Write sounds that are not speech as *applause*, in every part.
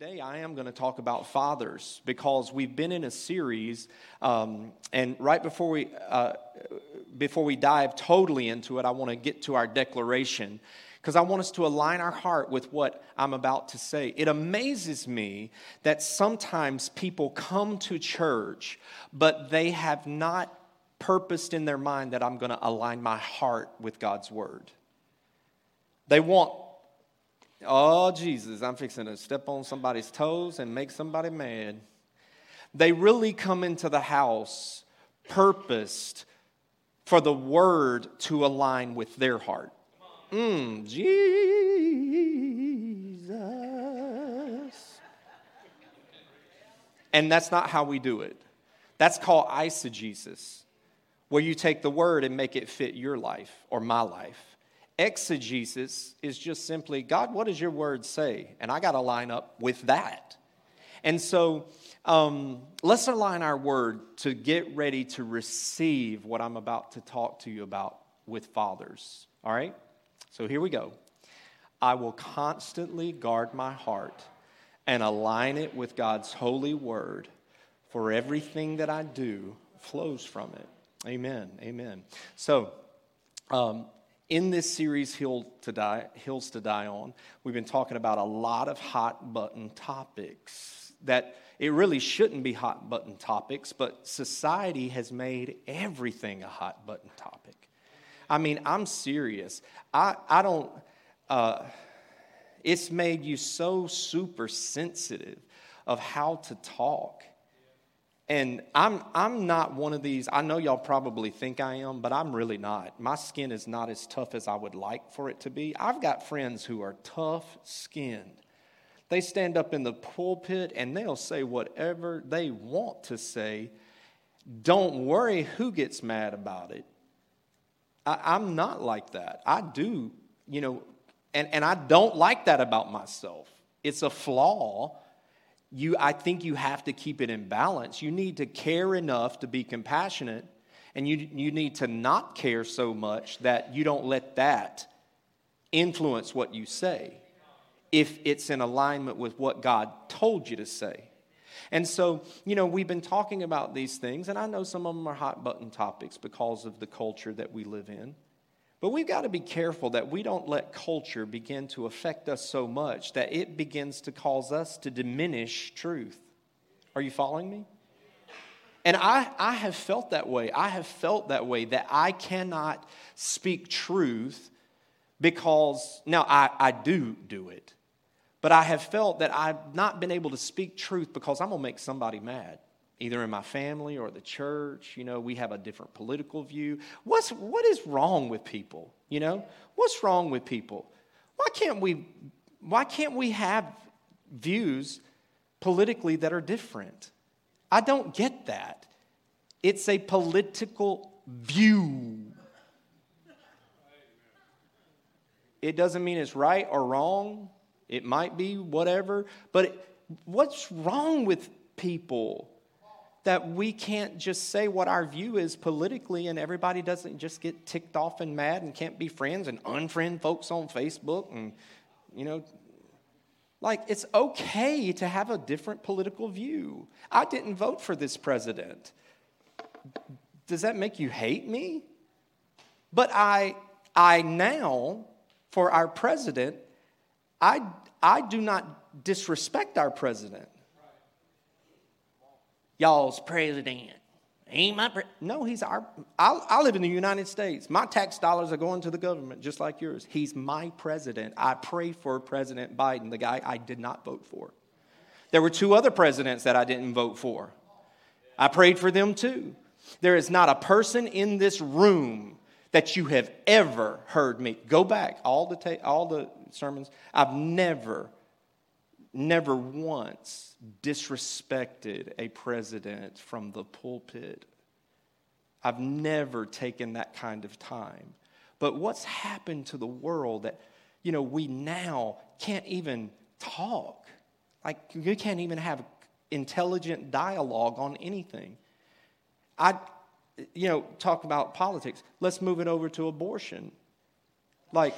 Today, I am going to talk about fathers because we've been in a series, um, and right before we uh, before we dive totally into it, I want to get to our declaration because I want us to align our heart with what I'm about to say. It amazes me that sometimes people come to church, but they have not purposed in their mind that I'm going to align my heart with God's word. They want Oh, Jesus, I'm fixing to step on somebody's toes and make somebody mad. They really come into the house purposed for the word to align with their heart. Mm, Jesus. And that's not how we do it. That's called eisegesis, where you take the word and make it fit your life or my life. Exegesis is just simply, God, what does your word say? And I got to line up with that. And so um, let's align our word to get ready to receive what I'm about to talk to you about with fathers. All right? So here we go. I will constantly guard my heart and align it with God's holy word, for everything that I do flows from it. Amen. Amen. So, um, in this series, Hills to Die On, we've been talking about a lot of hot button topics that it really shouldn't be hot button topics, but society has made everything a hot button topic. I mean, I'm serious. I, I don't, uh, it's made you so super sensitive of how to talk and I'm, I'm not one of these, I know y'all probably think I am, but I'm really not. My skin is not as tough as I would like for it to be. I've got friends who are tough skinned. They stand up in the pulpit and they'll say whatever they want to say. Don't worry who gets mad about it. I, I'm not like that. I do, you know, and, and I don't like that about myself. It's a flaw you, I think you have to keep it in balance. You need to care enough to be compassionate, and you, you need to not care so much that you don't let that influence what you say if it's in alignment with what God told you to say. And so, you know, we've been talking about these things, and I know some of them are hot button topics because of the culture that we live in. But we've got to be careful that we don't let culture begin to affect us so much that it begins to cause us to diminish truth. Are you following me? And I, I have felt that way. I have felt that way that I cannot speak truth because, now I, I do do it, but I have felt that I've not been able to speak truth because I'm going to make somebody mad either in my family or the church. You know, we have a different political view. What's, what is wrong with people? You know, what's wrong with people? Why can't we, why can't we have views politically that are different? I don't get that. It's a political view. It doesn't mean it's right or wrong. It might be whatever. But it, what's wrong with people? That we can't just say what our view is politically and everybody doesn't just get ticked off and mad and can't be friends and unfriend folks on Facebook and, you know, like it's okay to have a different political view. I didn't vote for this president. Does that make you hate me? But I, I now, for our president, I, I do not disrespect our president y'all's president. Ain't my pre- no, he's our. I, I live in the United States. My tax dollars are going to the government, just like yours. He's my president. I pray for President Biden, the guy I did not vote for. There were two other presidents that I didn't vote for. I prayed for them too. There is not a person in this room that you have ever heard me go back all the ta- all the sermons. I've never never once disrespected a president from the pulpit. I've never taken that kind of time. But what's happened to the world that, you know, we now can't even talk? Like, you can't even have intelligent dialogue on anything. I, you know, talk about politics. Let's move it over to abortion. Like,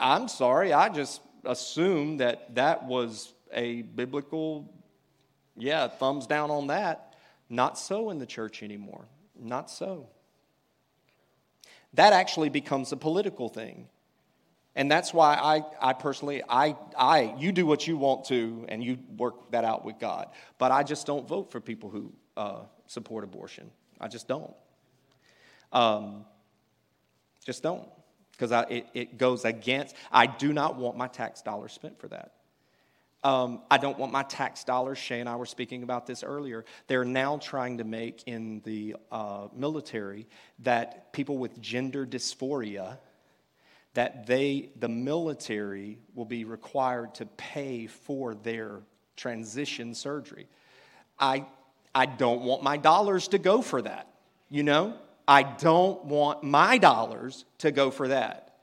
I'm sorry, I just assumed that that was a biblical, yeah, thumbs down on that. Not so in the church anymore. Not so. That actually becomes a political thing. And that's why I, I personally, I, I, you do what you want to and you work that out with God. But I just don't vote for people who uh, support abortion. I just don't. Um, just don't. Because it, it goes against, I do not want my tax dollars spent for that. Um, I don't want my tax dollars. Shay and I were speaking about this earlier. They're now trying to make in the uh, military that people with gender dysphoria, that they, the military, will be required to pay for their transition surgery. I, I don't want my dollars to go for that, you know? I don't want my dollars to go for that.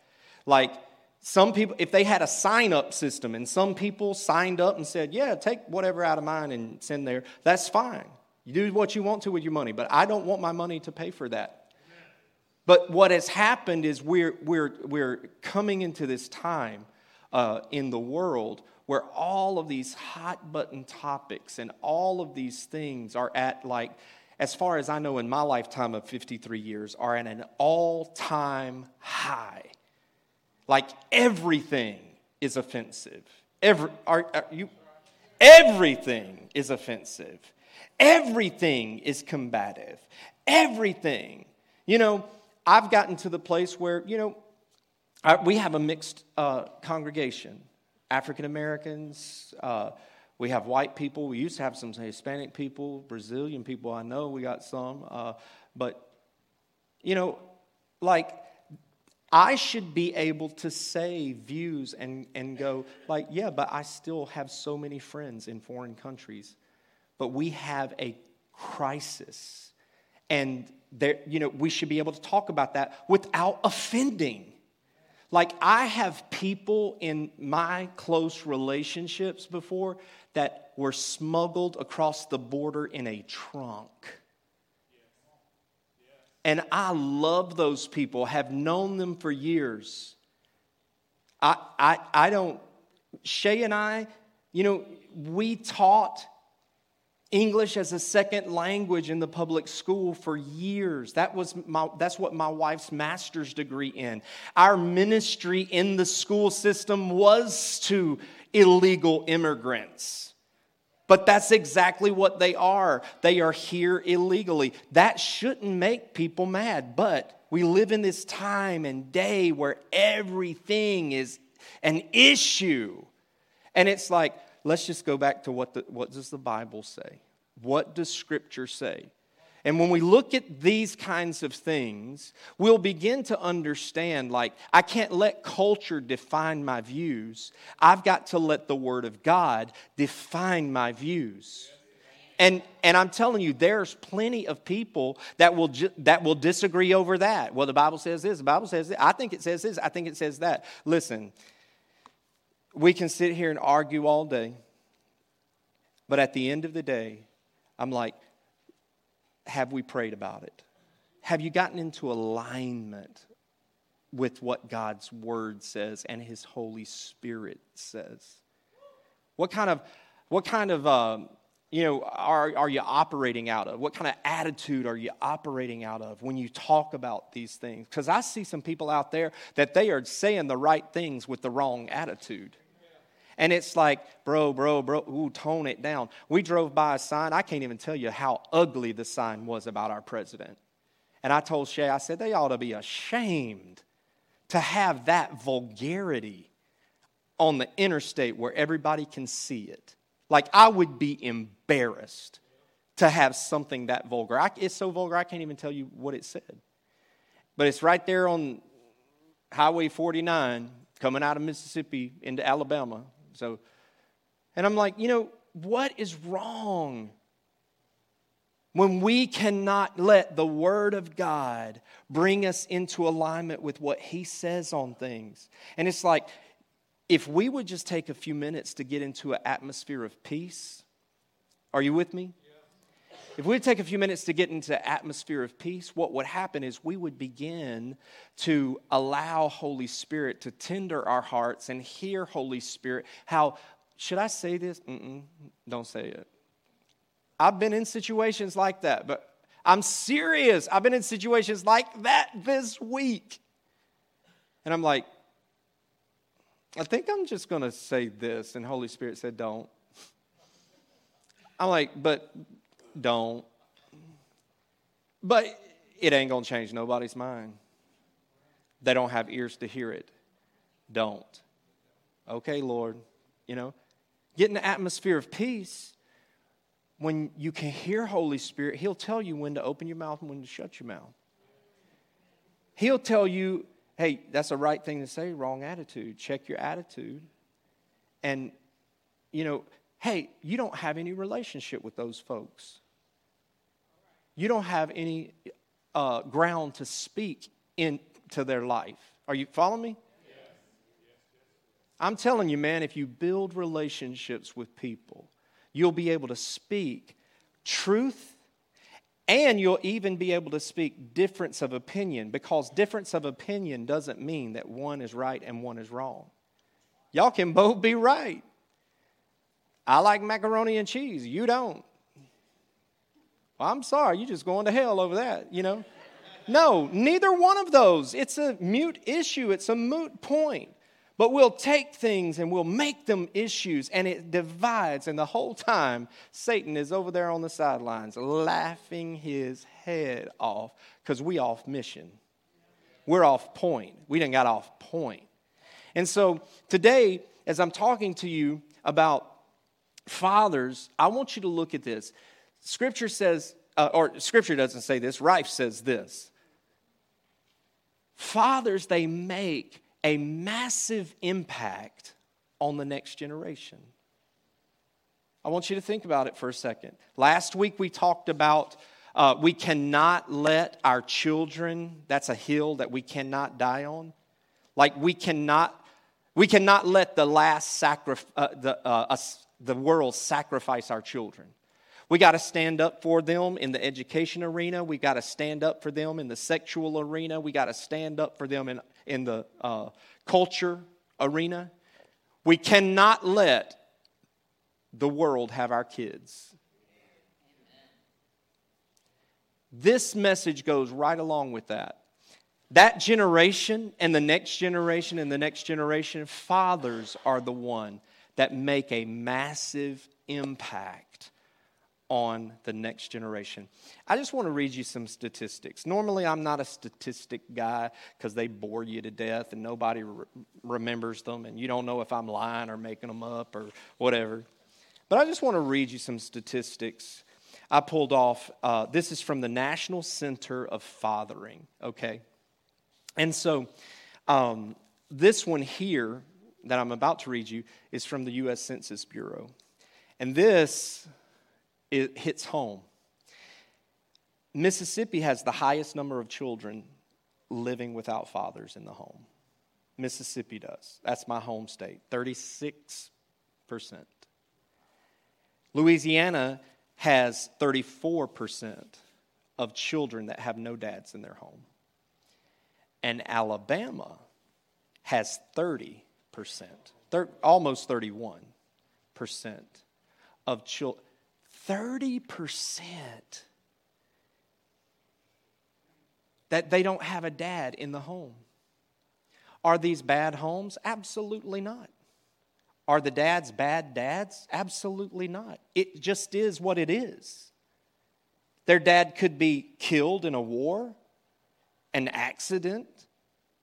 Like, some people, if they had a sign up system and some people signed up and said, Yeah, take whatever out of mine and send there, that's fine. You do what you want to with your money, but I don't want my money to pay for that. But what has happened is we're, we're, we're coming into this time uh, in the world where all of these hot button topics and all of these things are at, like, as far as I know, in my lifetime of 53 years, are at an all time high. Like everything is offensive. Every, are, are you, everything is offensive. Everything is combative. Everything. You know, I've gotten to the place where, you know, I, we have a mixed uh, congregation African Americans, uh, we have white people. We used to have some Hispanic people, Brazilian people. I know we got some. Uh, but, you know, like, I should be able to say views and, and go, like, yeah, but I still have so many friends in foreign countries. But we have a crisis. And there, you know, we should be able to talk about that without offending. Like, I have people in my close relationships before that were smuggled across the border in a trunk. And I love those people, have known them for years. I, I, I don't, Shay and I, you know, we taught English as a second language in the public school for years. That was my, that's what my wife's master's degree in. Our ministry in the school system was to illegal immigrants. But that's exactly what they are. They are here illegally. That shouldn't make people mad, but we live in this time and day where everything is an issue. And it's like, let's just go back to what, the, what does the Bible say? What does Scripture say? And when we look at these kinds of things, we'll begin to understand like, I can't let culture define my views. I've got to let the Word of God define my views. And, and I'm telling you, there's plenty of people that will, ju- that will disagree over that. Well, the Bible says this, the Bible says this. I think it says this, I think it says that. Listen, we can sit here and argue all day, but at the end of the day, I'm like, have we prayed about it? Have you gotten into alignment with what God's word says and his Holy Spirit says? What kind of, what kind of, um, you know, are, are you operating out of? What kind of attitude are you operating out of when you talk about these things? Because I see some people out there that they are saying the right things with the wrong attitude. And it's like, bro, bro, bro, ooh, tone it down. We drove by a sign. I can't even tell you how ugly the sign was about our president. And I told Shay, I said, they ought to be ashamed to have that vulgarity on the interstate where everybody can see it. Like, I would be embarrassed to have something that vulgar. I, it's so vulgar, I can't even tell you what it said. But it's right there on Highway 49 coming out of Mississippi into Alabama. So And I'm like, you know, what is wrong when we cannot let the Word of God bring us into alignment with what He says on things? And it's like, if we would just take a few minutes to get into an atmosphere of peace, are you with me? If we take a few minutes to get into atmosphere of peace, what would happen is we would begin to allow Holy Spirit to tender our hearts and hear Holy Spirit. How should I say this? Mm-mm, don't say it. I've been in situations like that, but I'm serious. I've been in situations like that this week. And I'm like, I think I'm just going to say this. And Holy Spirit said, don't. I'm like, but don't. But it ain't going to change nobody's mind. They don't have ears to hear it. Don't. Okay, Lord. You know, get in the atmosphere of peace. When you can hear Holy Spirit, He'll tell you when to open your mouth and when to shut your mouth. He'll tell you, hey, that's the right thing to say, wrong attitude. Check your attitude. And, you know, hey, you don't have any relationship with those folks. You don't have any uh, ground to speak into their life. Are you following me? I'm telling you, man, if you build relationships with people, you'll be able to speak truth and you'll even be able to speak difference of opinion because difference of opinion doesn't mean that one is right and one is wrong. Y'all can both be right. I like macaroni and cheese. You don't. Well, I'm sorry. You're just going to hell over that, you know? No, neither one of those. It's a mute issue, it's a moot point. But we'll take things and we'll make them issues, and it divides. And the whole time, Satan is over there on the sidelines laughing his head off because we off mission. We're off point. We didn't got off point. And so today, as I'm talking to you about fathers, I want you to look at this. Scripture says, uh, or Scripture doesn't say this, Rife says this. Fathers, they make a massive impact on the next generation. I want you to think about it for a second. Last week we talked about uh, we cannot let our children, that's a hill that we cannot die on. Like we cannot, we cannot let the last sacrifice, uh, the, uh, us, the world sacrifice our children. We got to stand up for them in the education arena. We got to stand up for them in the sexual arena. We got to stand up for them in, in the uh, culture arena. We cannot let the world have our kids. This message goes right along with that. That generation and the next generation and the next generation, fathers are the one that make a massive impact on the next generation. I just want to read you some statistics. Normally, I'm not a statistic guy because they bore you to death and nobody re- remembers them, and you don't know if I'm lying or making them up or whatever. But I just want to read you some statistics. I pulled off, uh, this is from the National Center of Fathering, okay? And so, um, this one here that I'm about to read you is from the U.S. Census Bureau. And this it hits home. Mississippi has the highest number of children living without fathers in the home. Mississippi does. That's my home state, 36%. Louisiana has 34% of children that have no dads in their home. And Alabama has 30 percent, almost 31 percent of children. 30 percent that they don't have a dad in the home. Are these bad homes? Absolutely not. Are the dads bad dads? Absolutely not. It just is what it is. Their dad could be killed in a war, an accident,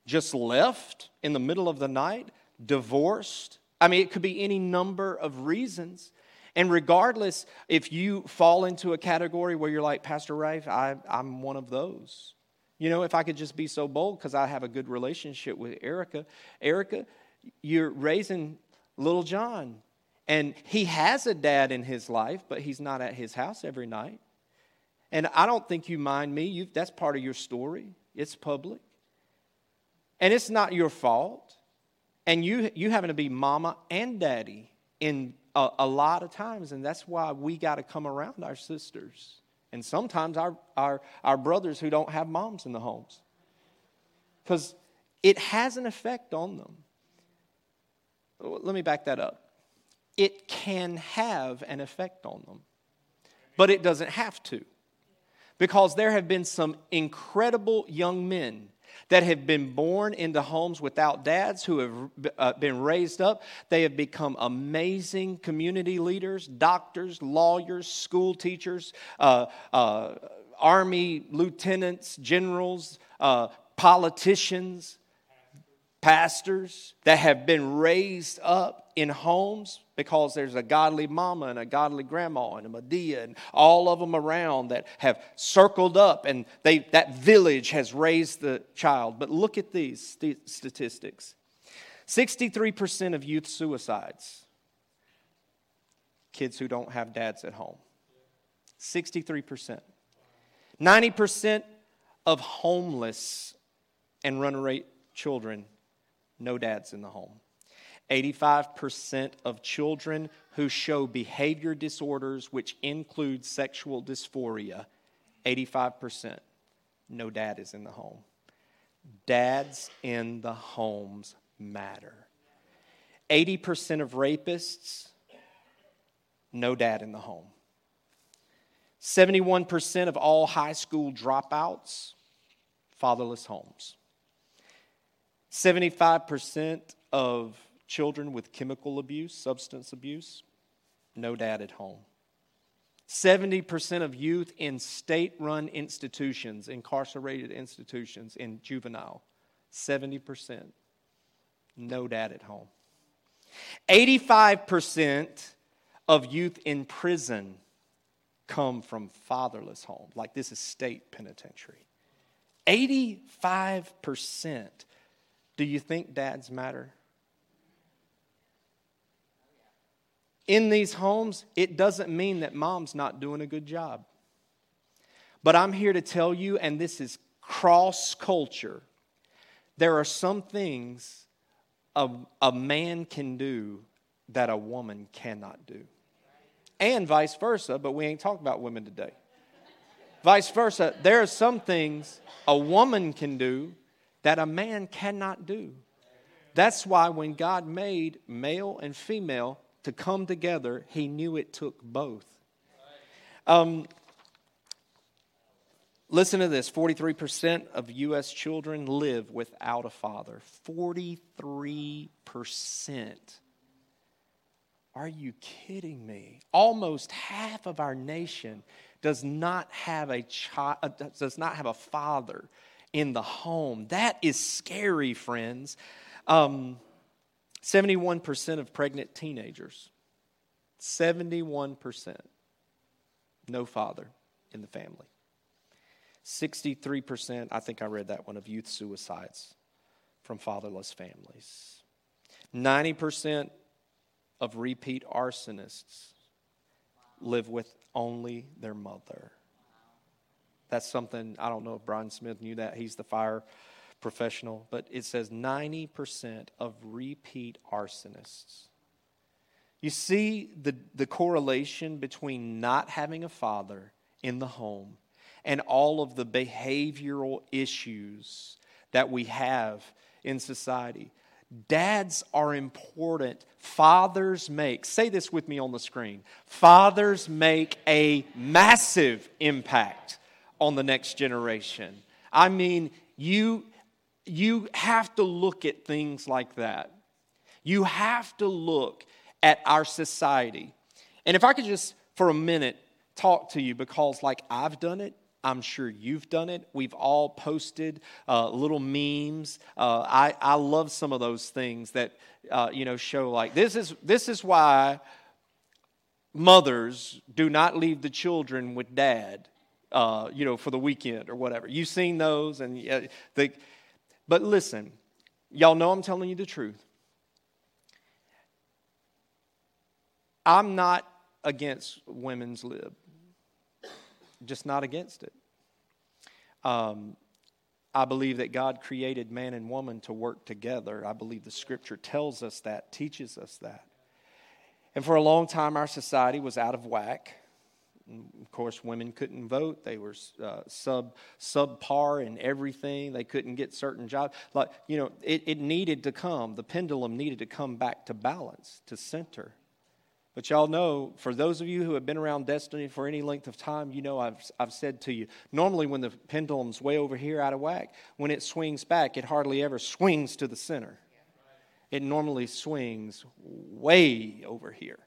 just left in the middle of the night, divorced. I mean, it could be any number of reasons. And regardless if you fall into a category where you're like, Pastor Rife, I, I'm one of those. You know, if I could just be so bold because I have a good relationship with Erica. Erica, you're raising little John. And he has a dad in his life, but he's not at his house every night. And I don't think you mind me. you that's part of your story, it's public. And it's not your fault. And you, you having to be mama and daddy in a, a lot of times. And that's why we got to come around our sisters. And sometimes our, our, our brothers who don't have moms in the homes. Because it has an effect on them. Let me back that up. It can have an effect on them, but it doesn't have to. Because there have been some incredible young men that have been born into homes without dads who have uh, been raised up. They have become amazing community leaders, doctors, lawyers, school teachers, uh, uh, army lieutenants, generals, uh, politicians, pastors that have been raised up in homes because there's a godly mama and a godly grandma and a Madea and all of them around that have circled up and they, that village has raised the child. But look at these statistics 63% of youth suicides, kids who don't have dads at home. 63%. 90% of homeless and runaway children, no dads in the home. 85% of children who show behavior disorders, which include sexual dysphoria, 85%, no dad is in the home. Dads in the homes matter. 80% of rapists, no dad in the home. 71% of all high school dropouts, fatherless homes. 75% of children with chemical abuse, substance abuse, no dad at home. 70% of youth in state run institutions, incarcerated institutions, in juvenile, 70%, no dad at home. 85% of youth in prison come from fatherless homes, like this is state penitentiary. 85%. Do you think dads matter? In these homes, it doesn't mean that mom's not doing a good job. But I'm here to tell you, and this is cross culture, there are some things a, a man can do that a woman cannot do. And vice versa, but we ain't talking about women today. Vice versa, there are some things a woman can do that a man cannot do. That's why when God made male and female, to come together, he knew it took both. Um, listen to this 43% of U.S. children live without a father. 43%. Are you kidding me? Almost half of our nation does not have a child, uh, does not have a father in the home. That is scary, friends. Um, 71% of pregnant teenagers, 71%, no father in the family. 63%, I think I read that one, of youth suicides from fatherless families. 90% of repeat arsonists live with only their mother. That's something, I don't know if Brian Smith knew that. He's the fire professional, but it says 90% of repeat arsonists. You see the, the correlation between not having a father in the home and all of the behavioral issues that we have in society. Dads are important. Fathers make, say this with me on the screen fathers make a massive impact on the next generation. I mean, you you have to look at things like that. You have to look at our society. And if I could just for a minute talk to you, because like I've done it, I'm sure you've done it. We've all posted uh, little memes. Uh, I, I love some of those things that uh, you know show like this is this is why mothers do not leave the children with dad, uh, you know, for the weekend or whatever. You've seen those, and the but listen, y'all know I'm telling you the truth. I'm not against women's lib, just not against it. Um, I believe that God created man and woman to work together. I believe the scripture tells us that, teaches us that. And for a long time, our society was out of whack. Of course, women couldn't vote. They were uh, sub subpar in everything. They couldn't get certain jobs. Like you know, it, it needed to come. The pendulum needed to come back to balance, to center. But y'all know, for those of you who have been around Destiny for any length of time, you know I've, I've said to you, normally when the pendulum's way over here out of whack, when it swings back, it hardly ever swings to the center. It normally swings way over here.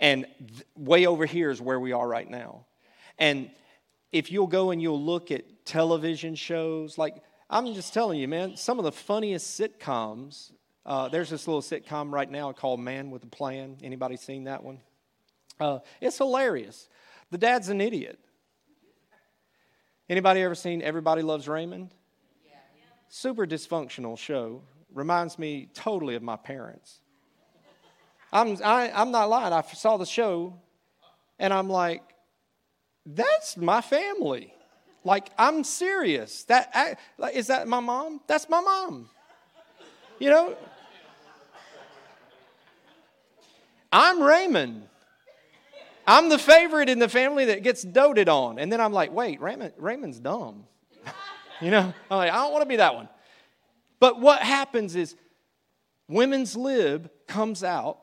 And th- way over here is where we are right now. And if you'll go and you'll look at television shows, like I'm just telling you, man, some of the funniest sitcoms. Uh, there's this little sitcom right now called Man with a Plan. Anybody seen that one? Uh, it's hilarious. The dad's an idiot. Anybody ever seen Everybody Loves Raymond? Super dysfunctional show. Reminds me totally of my parents. I'm, I, i am not lying. I saw the show and I'm like, that's my family. Like, I'm serious. That I, like, is that my mom? That's my mom. You know? I'm Raymond. I'm the favorite in the family that gets doted on. And then I'm like, wait, Raymond, Raymond's dumb. *laughs* you know? I'm like, I don't want to be that one. But what happens is women's lib comes out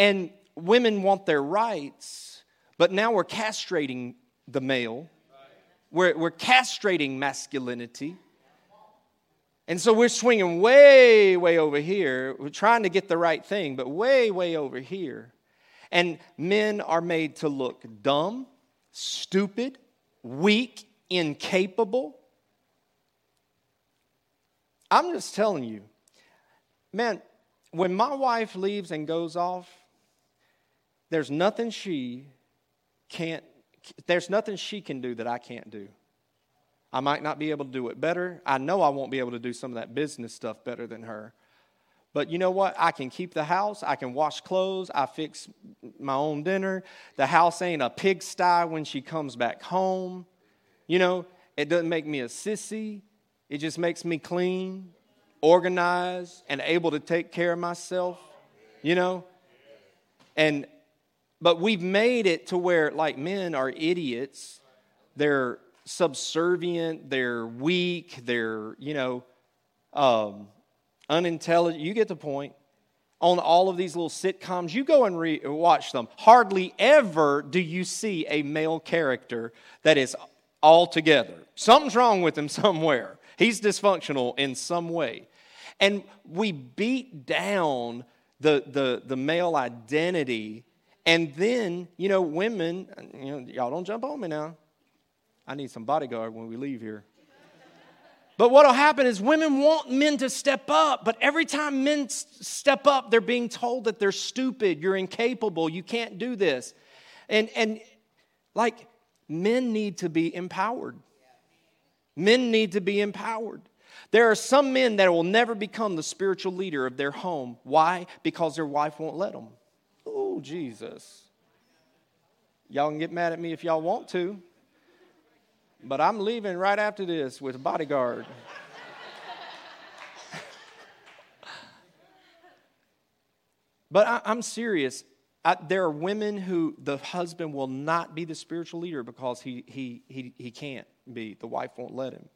and women want their rights, but now we're castrating the male. We're, we're castrating masculinity. And so we're swinging way, way over here. We're trying to get the right thing, but way, way over here. And men are made to look dumb, stupid, weak, incapable. I'm just telling you, man, when my wife leaves and goes off, there's nothing she can't, there's nothing she can do that I can't do. I might not be able to do it better. I know I won't be able to do some of that business stuff better than her. But you know what? I can keep the house. I can wash clothes. I fix my own dinner. The house ain't a pigsty when she comes back home. You know, it doesn't make me a sissy. It just makes me clean, organized, and able to take care of myself. You know? And but we've made it to where, like, men are idiots. They're subservient. They're weak. They're, you know, um, unintelligent. You get the point. On all of these little sitcoms, you go and re- watch them. Hardly ever do you see a male character that is all together. Something's wrong with him *laughs* somewhere. He's dysfunctional in some way. And we beat down the, the, the male identity and then, you know, women, you know, y'all don't jump on me now. I need some bodyguard when we leave here. But what'll happen is women want men to step up, but every time men step up, they're being told that they're stupid, you're incapable, you can't do this. And and like men need to be empowered. Men need to be empowered. There are some men that will never become the spiritual leader of their home. Why? Because their wife won't let them. Jesus. Y'all can get mad at me if y'all want to, but I'm leaving right after this with a bodyguard. *laughs* but I, am serious. I, there are women who the husband will not be the spiritual leader because he, he, he, he can't be. The wife won't let him.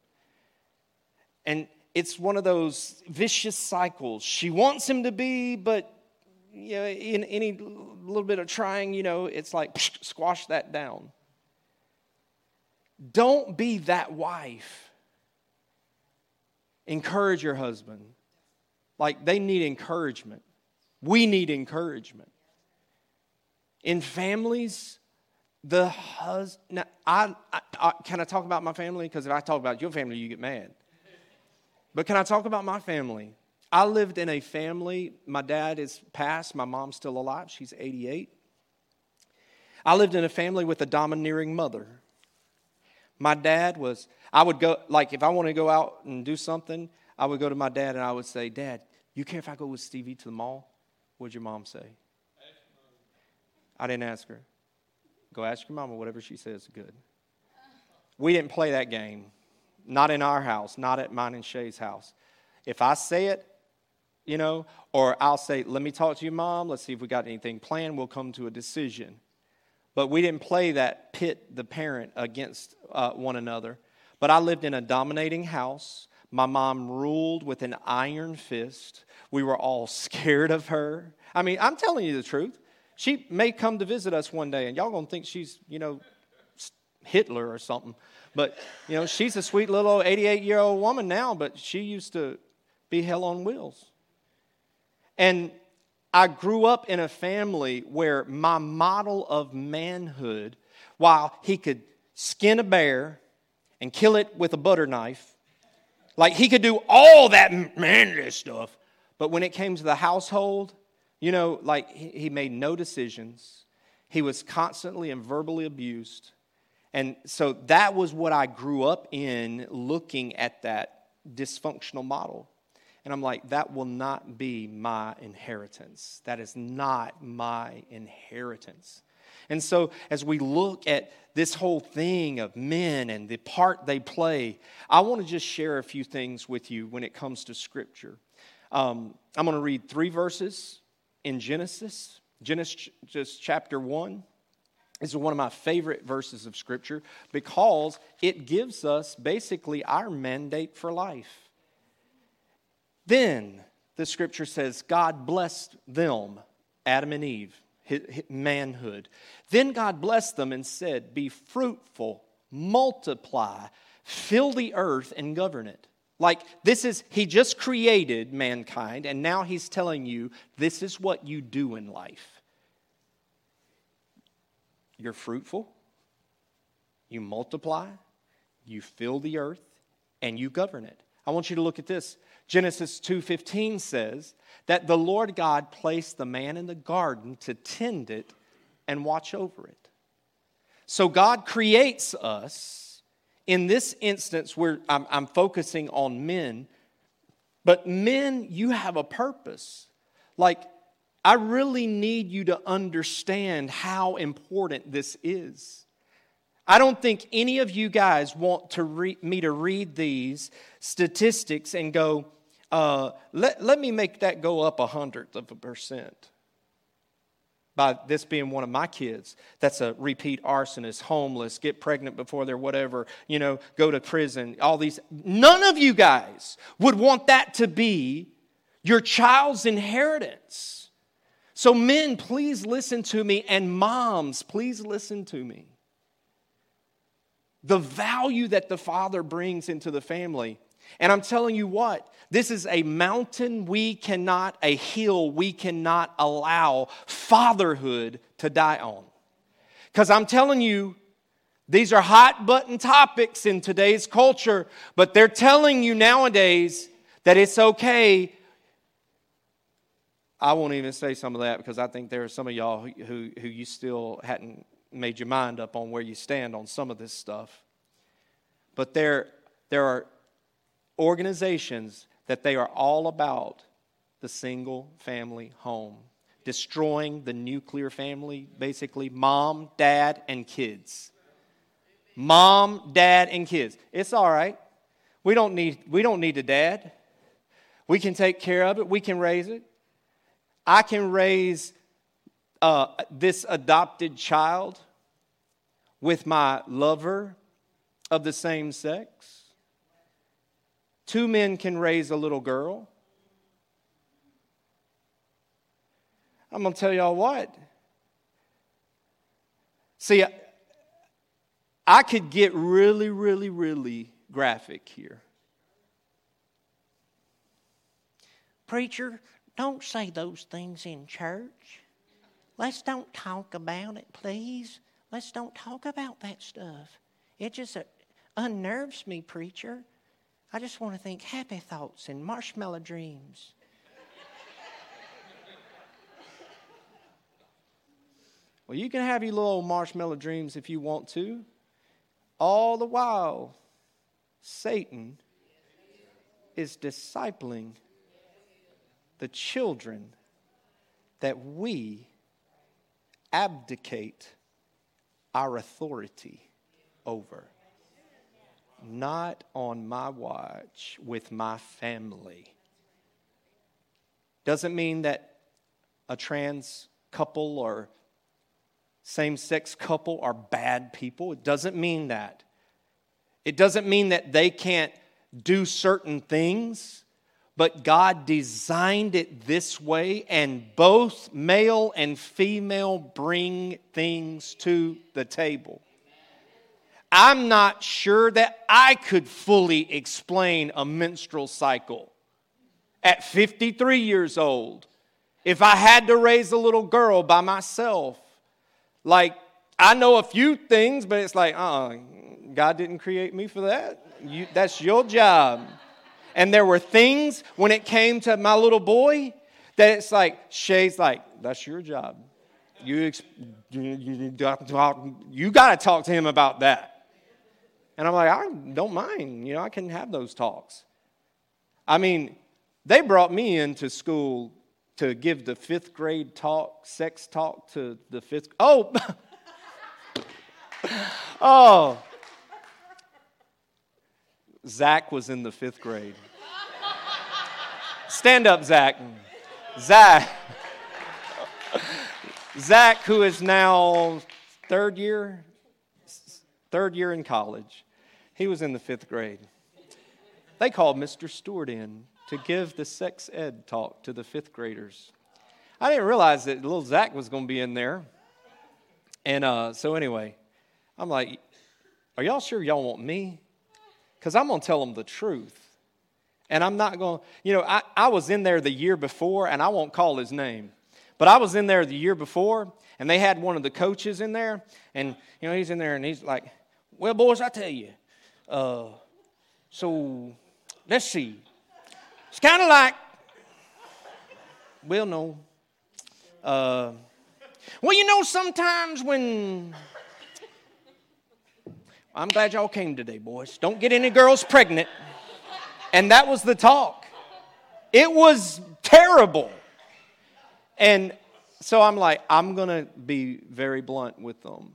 And it's one of those vicious cycles. She wants him to be, but you know, in any little bit of trying, you know, it's like squash that down. Don't be that wife. Encourage your husband. Like they need encouragement. We need encouragement. In families, the husband. I, I, I, can I talk about my family? Because if I talk about your family, you get mad. But can I talk about my family? I lived in a family, my dad is passed, my mom's still alive, she's 88. I lived in a family with a domineering mother. My dad was, I would go, like, if I want to go out and do something, I would go to my dad and I would say, Dad, you care if I go with Stevie to the mall? What'd your mom say? I didn't ask her. Go ask your mama, whatever she says is good. We didn't play that game. Not in our house, not at mine and Shay's house. If I say it, you know, or I'll say, let me talk to your mom, let's see if we got anything planned, we'll come to a decision. But we didn't play that pit the parent against uh, one another. But I lived in a dominating house. My mom ruled with an iron fist. We were all *laughs* scared of her. I mean, I'm telling you the truth. She may come to visit us one day, and y'all gonna think she's, you know, Hitler or something. But, you know, she's a sweet little 88 year old woman now, but she used to be hell on wheels. And I grew up in a family where my model of manhood, while he could skin a bear and kill it with a butter knife, like he could do all that manly stuff, but when it came to the household, you know, like he made no decisions. He was constantly and verbally abused. And so that was what I grew up in looking at that dysfunctional model. And I'm like, that will not be my inheritance. That is not my inheritance. And so, as we look at this whole thing of men and the part they play, I want to just share a few things with you when it comes to Scripture. Um, I'm going to read three verses in Genesis, Genesis chapter 1. This is one of my favorite verses of Scripture because it gives us basically our mandate for life. Then the scripture says, God blessed them, Adam and Eve, manhood. Then God blessed them and said, Be fruitful, multiply, fill the earth, and govern it. Like this is, he just created mankind, and now he's telling you this is what you do in life. You're fruitful, you multiply, you fill the earth, and you govern it. I want you to look at this. Genesis 2:15 says that the Lord God placed the man in the garden to tend it and watch over it. So God creates us. In this instance, where I'm, I'm focusing on men, but men, you have a purpose. Like, I really need you to understand how important this is. I don't think any of you guys want to re- me to read these statistics and go, uh, let, let me make that go up a hundredth of a percent. By this being one of my kids, that's a repeat arsonist, homeless, get pregnant before they're whatever, you know, go to prison, all these. None of you guys would want that to be your child's inheritance. So, men, please listen to me, and moms, please listen to me the value that the father brings into the family. And I'm telling you what, this is a mountain we cannot, a hill we cannot allow fatherhood to die on. Because I'm telling you, these are hot button topics in today's culture, but they're telling you nowadays that it's okay. I won't even say some of that because I think there are some of y'all who, who, who you still hadn't made your mind up on where you stand on some of this stuff. But there, there are organizations that they are all about the single family home, destroying the nuclear family, basically mom, dad, and kids. Mom, dad, and kids. It's all right. We don't need, we don't need a dad. We can take care of it, we can raise it. I can raise uh, this adopted child with my lover of the same sex. Two men can raise a little girl. I'm going to tell y'all what. See, I could get really, really, really graphic here. Preacher, don't say those things in church. Let's don't talk about it, please. Let's don't talk about that stuff. It just uh, unnerves me, preacher. I just want to think happy thoughts and marshmallow dreams. well, you can have your little marshmallow dreams if you want to. All the while, Satan is discipling the children that we abdicate our authority over. Not on my watch with my family. Doesn't mean that a trans couple or same sex couple are bad people. It doesn't mean that. It doesn't mean that they can't do certain things, but God designed it this way, and both male and female bring things to the table. I'm not sure that I could fully explain a menstrual cycle at 53 years old if I had to raise a little girl by myself. Like, I know a few things, but it's like, uh God didn't create me for that. You, that's your job. And there were things when it came to my little boy that it's like, Shay's like, that's your job. You, you got to talk to him about that. And I'm like, I don't mind. You know, I can have those talks. I mean, they brought me into school to give the fifth grade talk, sex talk to the fifth. Oh, *laughs* oh. Zach was in the fifth grade. Stand up, Zach. Zach. Zach, who is now third year, third year in college, he was in the fifth grade. They called Mr. Stewart in to give the sex ed talk to the fifth graders. I didn't realize that little Zach was going to be in there. And uh, so, anyway, I'm like, Are y'all sure y'all want me? Because I'm going to tell them the truth. And I'm not going to, you know, I, I was in there the year before, and I won't call his name, but I was in there the year before, and they had one of the coaches in there, and, you know, he's in there, and he's like, Well, boys, I tell you, uh, so let's see. It's kind of like, well, no. Uh, well, you know, sometimes when. I'm glad y'all came today, boys. Don't get any girls pregnant. And that was the talk. It was terrible. And so I'm like, I'm going to be very blunt with them.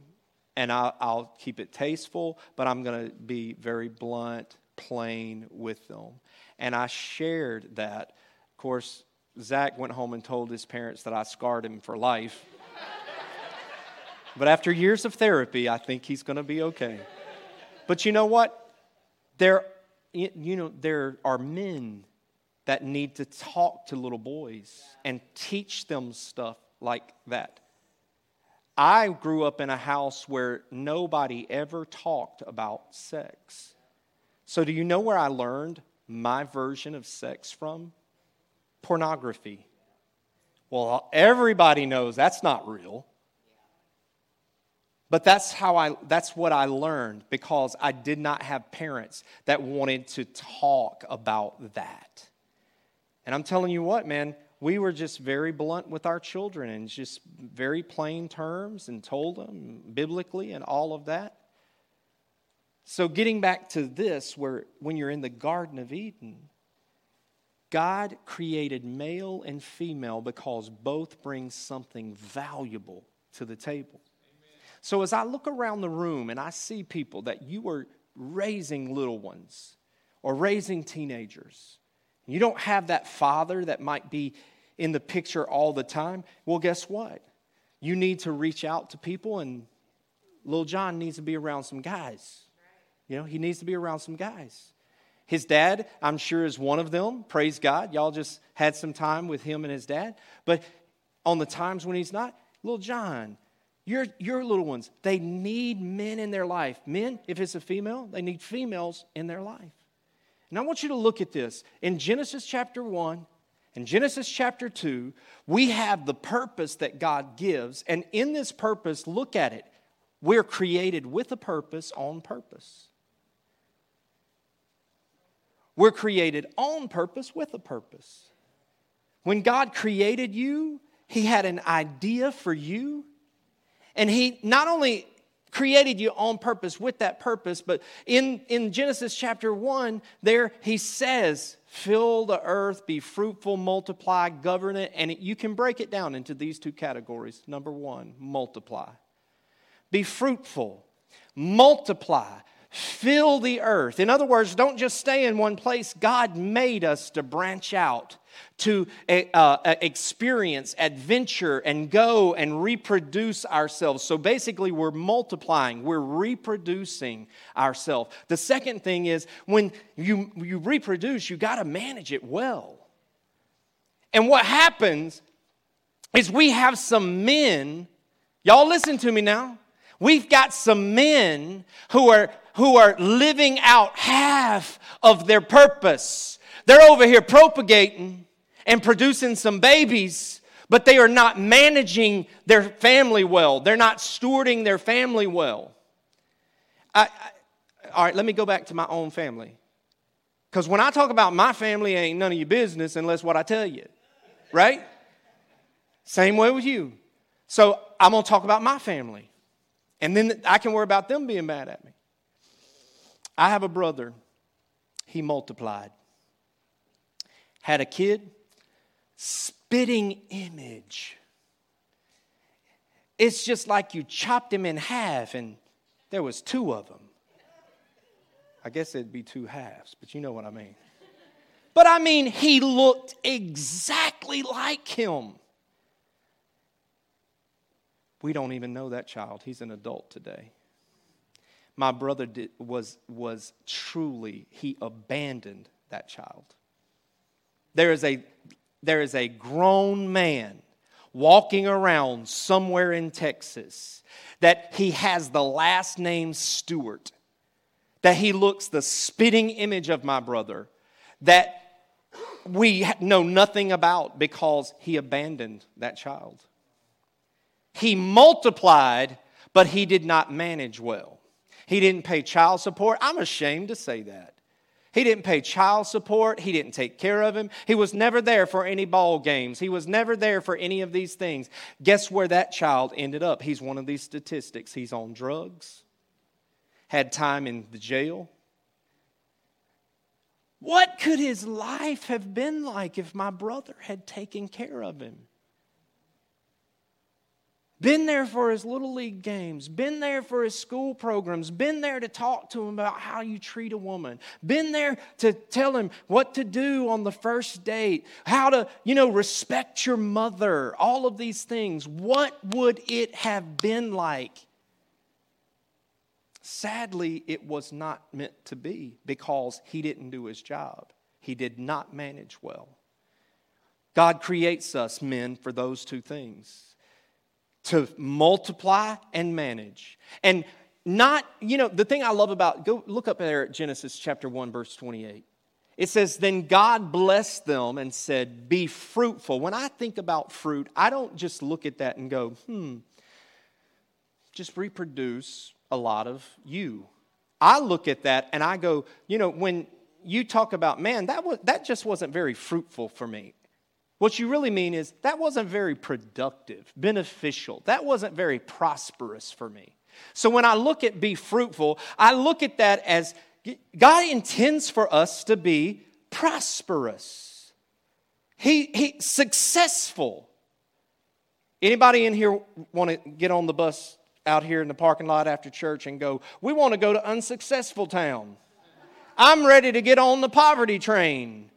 And I'll, I'll keep it tasteful, but I'm going to be very blunt, plain with them. And I shared that. Of course, Zach went home and told his parents that I scarred him for life. but after years of therapy, I think he's going to be okay. But you know what? There, you know, there are men that need to talk to little boys and teach them stuff like that. I grew up in a house where nobody ever talked about sex. So, do you know where I learned my version of sex from? Pornography. Well, everybody knows that's not real. But that's how I that's what I learned because I did not have parents that wanted to talk about that. And I'm telling you what, man, we were just very blunt with our children and just very plain terms and told them biblically and all of that. So, getting back to this, where when you're in the Garden of Eden, God created male and female because both bring something valuable to the table. Amen. So, as I look around the room and I see people that you are raising little ones or raising teenagers, you don't have that father that might be in the picture all the time, well, guess what? You need to reach out to people, and little John needs to be around some guys. You know, he needs to be around some guys. His dad, I'm sure, is one of them. Praise God. Y'all just had some time with him and his dad. But on the times when he's not, little John, your, your little ones, they need men in their life. Men, if it's a female, they need females in their life. And I want you to look at this. In Genesis chapter 1 and Genesis chapter 2, we have the purpose that God gives. And in this purpose, look at it. We're created with a purpose on purpose. We're created on purpose with a purpose. When God created you, He had an idea for you. And He not only created you on purpose with that purpose. But in, in Genesis chapter 1, there he says, fill the earth, be fruitful, multiply, govern it. And it, you can break it down into these two categories. Number one, multiply. Be fruitful, multiply, fill the earth. In other words, don't just stay in one place. God made us to branch out, to uh, uh, experience, adventure, and go and reproduce ourselves. So basically, we're multiplying, we're reproducing ourselves. The second thing is when you, you reproduce, you got to manage it well. And what happens is we have some men, y'all listen to me now. We've got some men who are who are living out half of their purpose. They're over here propagating and producing some babies, but they are not managing their family well. They're not stewarding their family well. I, I, all right, let me go back to my own family. Because when I talk about my family, ain't none of your business unless what I tell you, right? Same way with you. So I'm going to talk about my family. And then I can worry about them being mad at me. I have a brother, he multiplied, had a kid, spitting image. It's just like you chopped him in half and there was two of them. I guess it'd be two halves, but you know what I mean. But I mean, he looked exactly like him. We don't even know that child. He's an adult today my brother did, was, was truly, he abandoned that child. There is, a, there is a grown man walking around somewhere in Texas that he has the last name Stewart, that he looks the spitting image of my brother, that we know nothing about because he abandoned that child. He multiplied, but he did not manage well. He didn't pay child support. I'm ashamed to say that. He didn't pay child support. He didn't take care of him. He was never there for any ball games. He was never there for any of these things. Guess where that child ended up? He's one of these statistics. He's on drugs, had time in the jail. What could his life have been like if my brother had taken care of him? Been there for his little league games, been there for his school programs, been there to talk to him about how you treat a woman, been there to tell him what to do on the first date, how to, you know, respect your mother, all of these things. What would it have been like? Sadly, it was not meant to be because he didn't do his job. He did not manage well. God creates us men for those two things to multiply and manage. And not, you know, the thing I love about, go look up there at Genesis chapter 1, verse 28. It says, Then God blessed them and said, Be fruitful. When I think about fruit, I don't just look at that and go, hmm, just reproduce a lot of you. I look at that and I go, you know, when you talk about, man, that, was, that just wasn't very fruitful for me. What you really mean is that wasn't very productive, beneficial. That wasn't very prosperous for me. So when I look at be fruitful, I look at that as God intends for us to be prosperous. He, he successful. Anybody in here want to get on the bus out here in the parking lot after church and go, we want to go to unsuccessful town. I'm ready to get on the poverty train.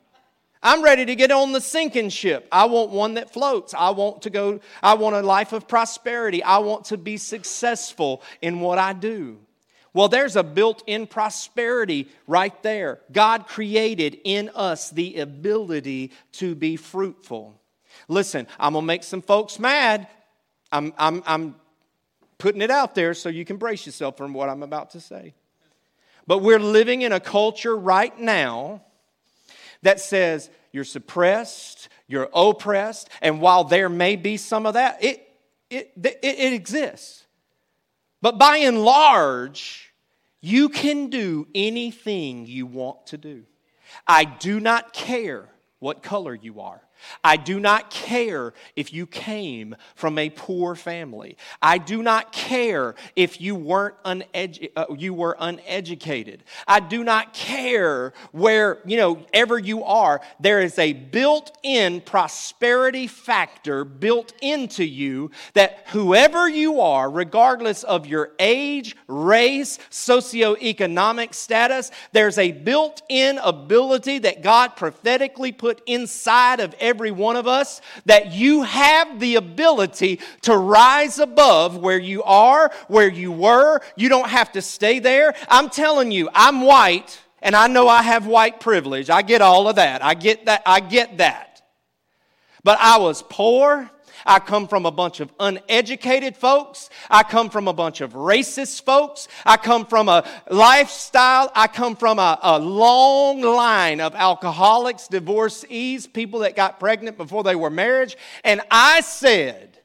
I'm ready to get on the sinking ship. I want one that floats. I want to go, I want a life of prosperity. I want to be successful in what I do. Well, there's a built in prosperity right there. God created in us the ability to be fruitful. Listen, I'm going to make some folks mad. I'm, I'm, I'm putting it out there so you can brace yourself from what I'm about to say. But we're living in a culture right now that says you're suppressed, you're oppressed, and while there may be some of that, it, it, it, it exists. But by and large, you can do anything you want to do. I do not care what color you are. I do not care if you came from a poor family. I do not care if you weren't unedu- uh, you were uneducated. I do not care where, you know, ever you are. There is a built-in prosperity factor built into you that whoever you are, regardless of your age, race, socioeconomic status, there's a built-in ability that God prophetically put inside of every every one of us that you have the ability to rise above where you are, where you were. You don't have to stay there. I'm telling you, I'm white and I know I have white privilege. I get all of that. I get that. I get that. But I was poor I come from a bunch of uneducated folks. I come from a bunch of racist folks. I come from a lifestyle. I come from a, a long line of alcoholics, divorcees, people that got pregnant before they were married. And I said,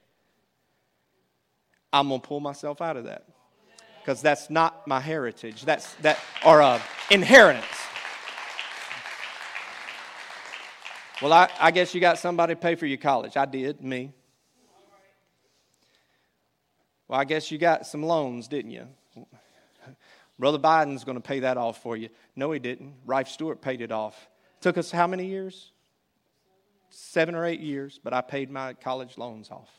I'm going to pull myself out of that because that's not my heritage. That's that or uh, inheritance. Well, I, I, guess you got somebody to pay for your college. I did, me. Well, I guess you got some loans, didn't you? Brother Biden's going to pay that off for you. No, he didn't. Rife Stewart paid it off. Took us how many years? Seven or eight years, but I paid my college loans off.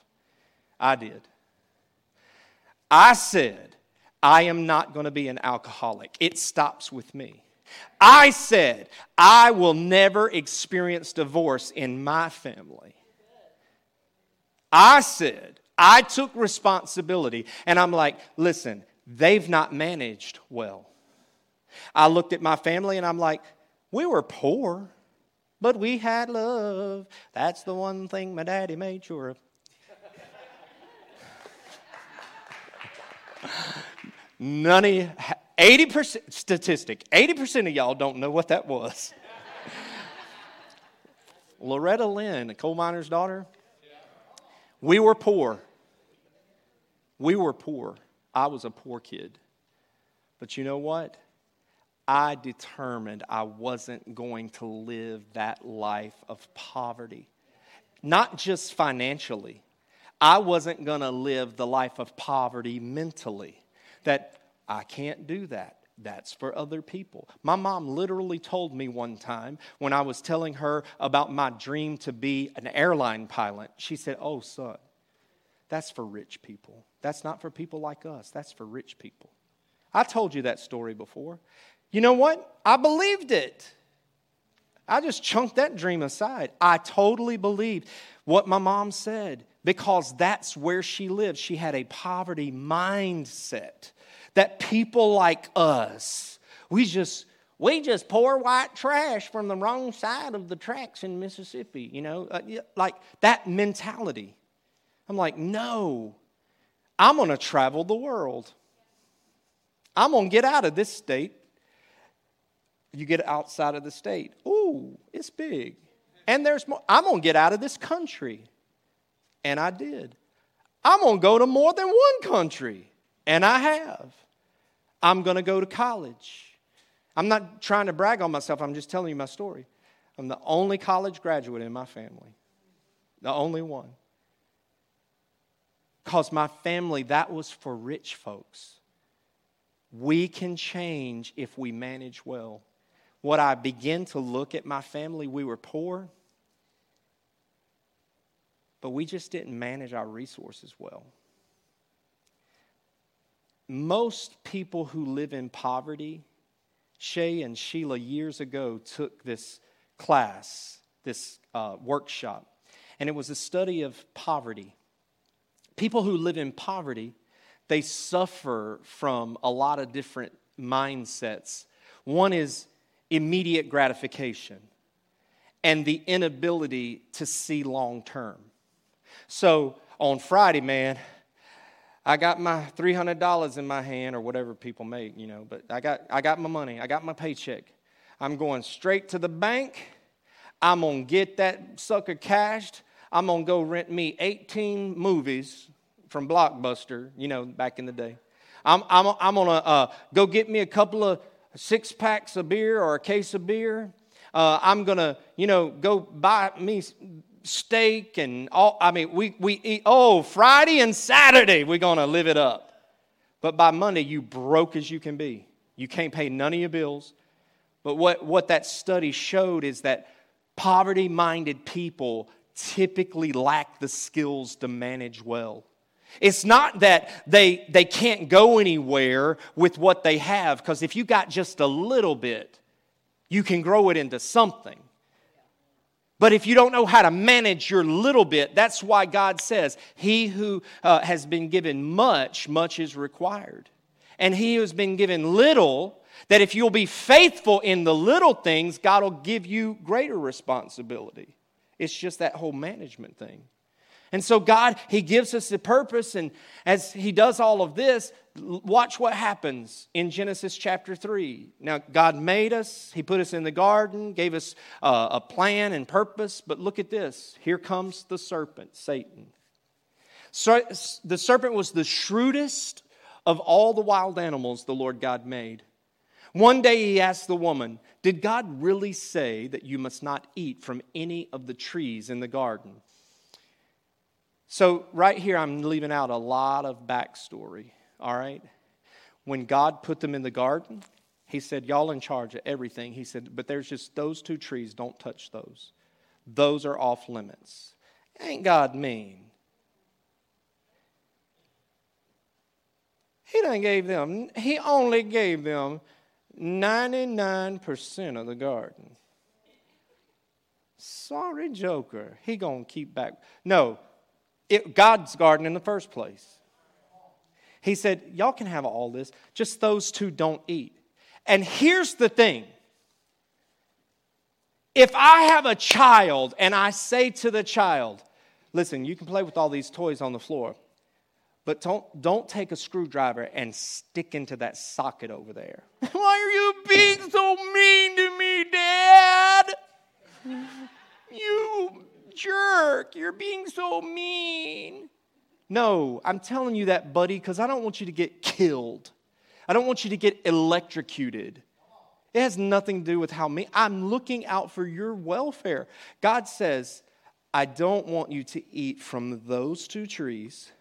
I did. I said, I am not going to be an alcoholic. It stops with me. I said, I will never experience divorce in my family. I said, I took responsibility and I'm like, listen, they've not managed well. I looked at my family and I'm like, we were poor, but we had love. That's the one thing my daddy made sure of. None of 80% statistic, 80% of y'all don't know what that was. Loretta Lynn, a coal miner's daughter, we were poor. We were poor. I was a poor kid. But you know what? I determined I wasn't going to live that life of poverty. Not just financially, I wasn't going to live the life of poverty mentally. That I can't do that. That's for other people. My mom literally told me one time when I was telling her about my dream to be an airline pilot, she said, Oh, son, that's for rich people. That's not for people like us. That's for rich people. I told you that story before. You know what? I believed it. I just chunked that dream aside. I totally believed what my mom said because that's where she lived. She had a poverty mindset that people like us, we just we just poor white trash from the wrong side of the tracks in Mississippi, you know, uh, like that mentality. I'm like, no, I'm going to travel the world. I'm going to get out of this state. You get outside of the state. Ooh, it's big. And there's more. I'm going to get out of this country. And I did. I'm going to go to more than one country. And I have. I'm going to go to college. I'm not trying to brag on myself, I'm just telling you my story. I'm the only college graduate in my family, the only one. Because my family, that was for rich folks. We can change if we manage well. What I begin to look at my family, we were poor, but we just didn't manage our resources well. Most people who live in poverty, Shay and Sheila years ago took this class, this uh, workshop, and it was a study of poverty people who live in poverty, they suffer from a lot of different mindsets. One is immediate gratification and the inability to see long term. So on Friday, man, I got my $300 in my hand or whatever people make, you know, but I got, I got my money, I got my paycheck. I'm going straight to the bank. I'm going to get that sucker cashed. I'm going to go rent me 18 movies from Blockbuster, you know, back in the day. I'm, I'm, I'm going to uh, go get me a couple of six packs of beer or a case of beer. Uh, I'm going to, you know, go buy me steak and all. I mean, we, we eat, oh, Friday and Saturday, we're going to live it up. But by Monday, you broke as you can be. You can't pay none of your bills. But what, what that study showed is that poverty minded people typically lack the skills to manage well. It's not that they, they can't go anywhere with what they have, because if you got just a little bit, you can grow it into something. But if you don't know how to manage your little bit, that's why God says, He who uh, has been given much, much is required. And he who has been given little, that if you'll be faithful in the little things, God will give you greater responsibility. It's just that whole management thing. And so, God, He gives us the purpose, and as He does all of this, watch what happens in Genesis chapter 3. Now, God made us, He put us in the garden, gave us uh, a plan and purpose, but look at this. Here comes the serpent, Satan. So, the serpent was the shrewdest of all the wild animals the Lord God made. One day he asked the woman, Did God really say that you must not eat from any of the trees in the garden? So, right here, I'm leaving out a lot of backstory, all right? When God put them in the garden, He said, Y'all in charge of everything. He said, But there's just those two trees, don't touch those. Those are off limits. Ain't God mean? He done gave them, He only gave them 99% of the garden. Sorry, Joker. He gonna keep back. No, it, God's garden in the first place. He said, Y'all can have all this, just those two don't eat. And here's the thing if I have a child and I say to the child, Listen, you can play with all these toys on the floor, but don't, don't take a screwdriver and stick into that socket over there. *laughs* Why are you being so mean to me, Dad? You jerk. You're being so mean. No, I'm telling you that, buddy, because I don't want you to get killed. I don't want you to get electrocuted. It has nothing to do with how me. I'm looking out for your welfare. God says, I don't want you to eat from those two trees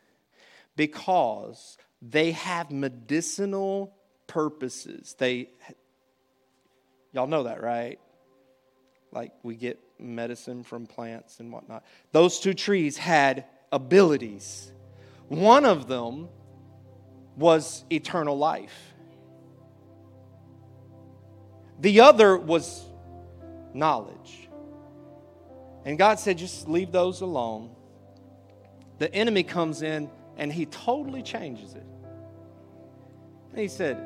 because they have medicinal purposes. They y'all know that, right? Like we get medicine from plants and whatnot. Those two trees had abilities. One of them was eternal life, the other was knowledge. And God said, just leave those alone. The enemy comes in and he totally changes it. And he said,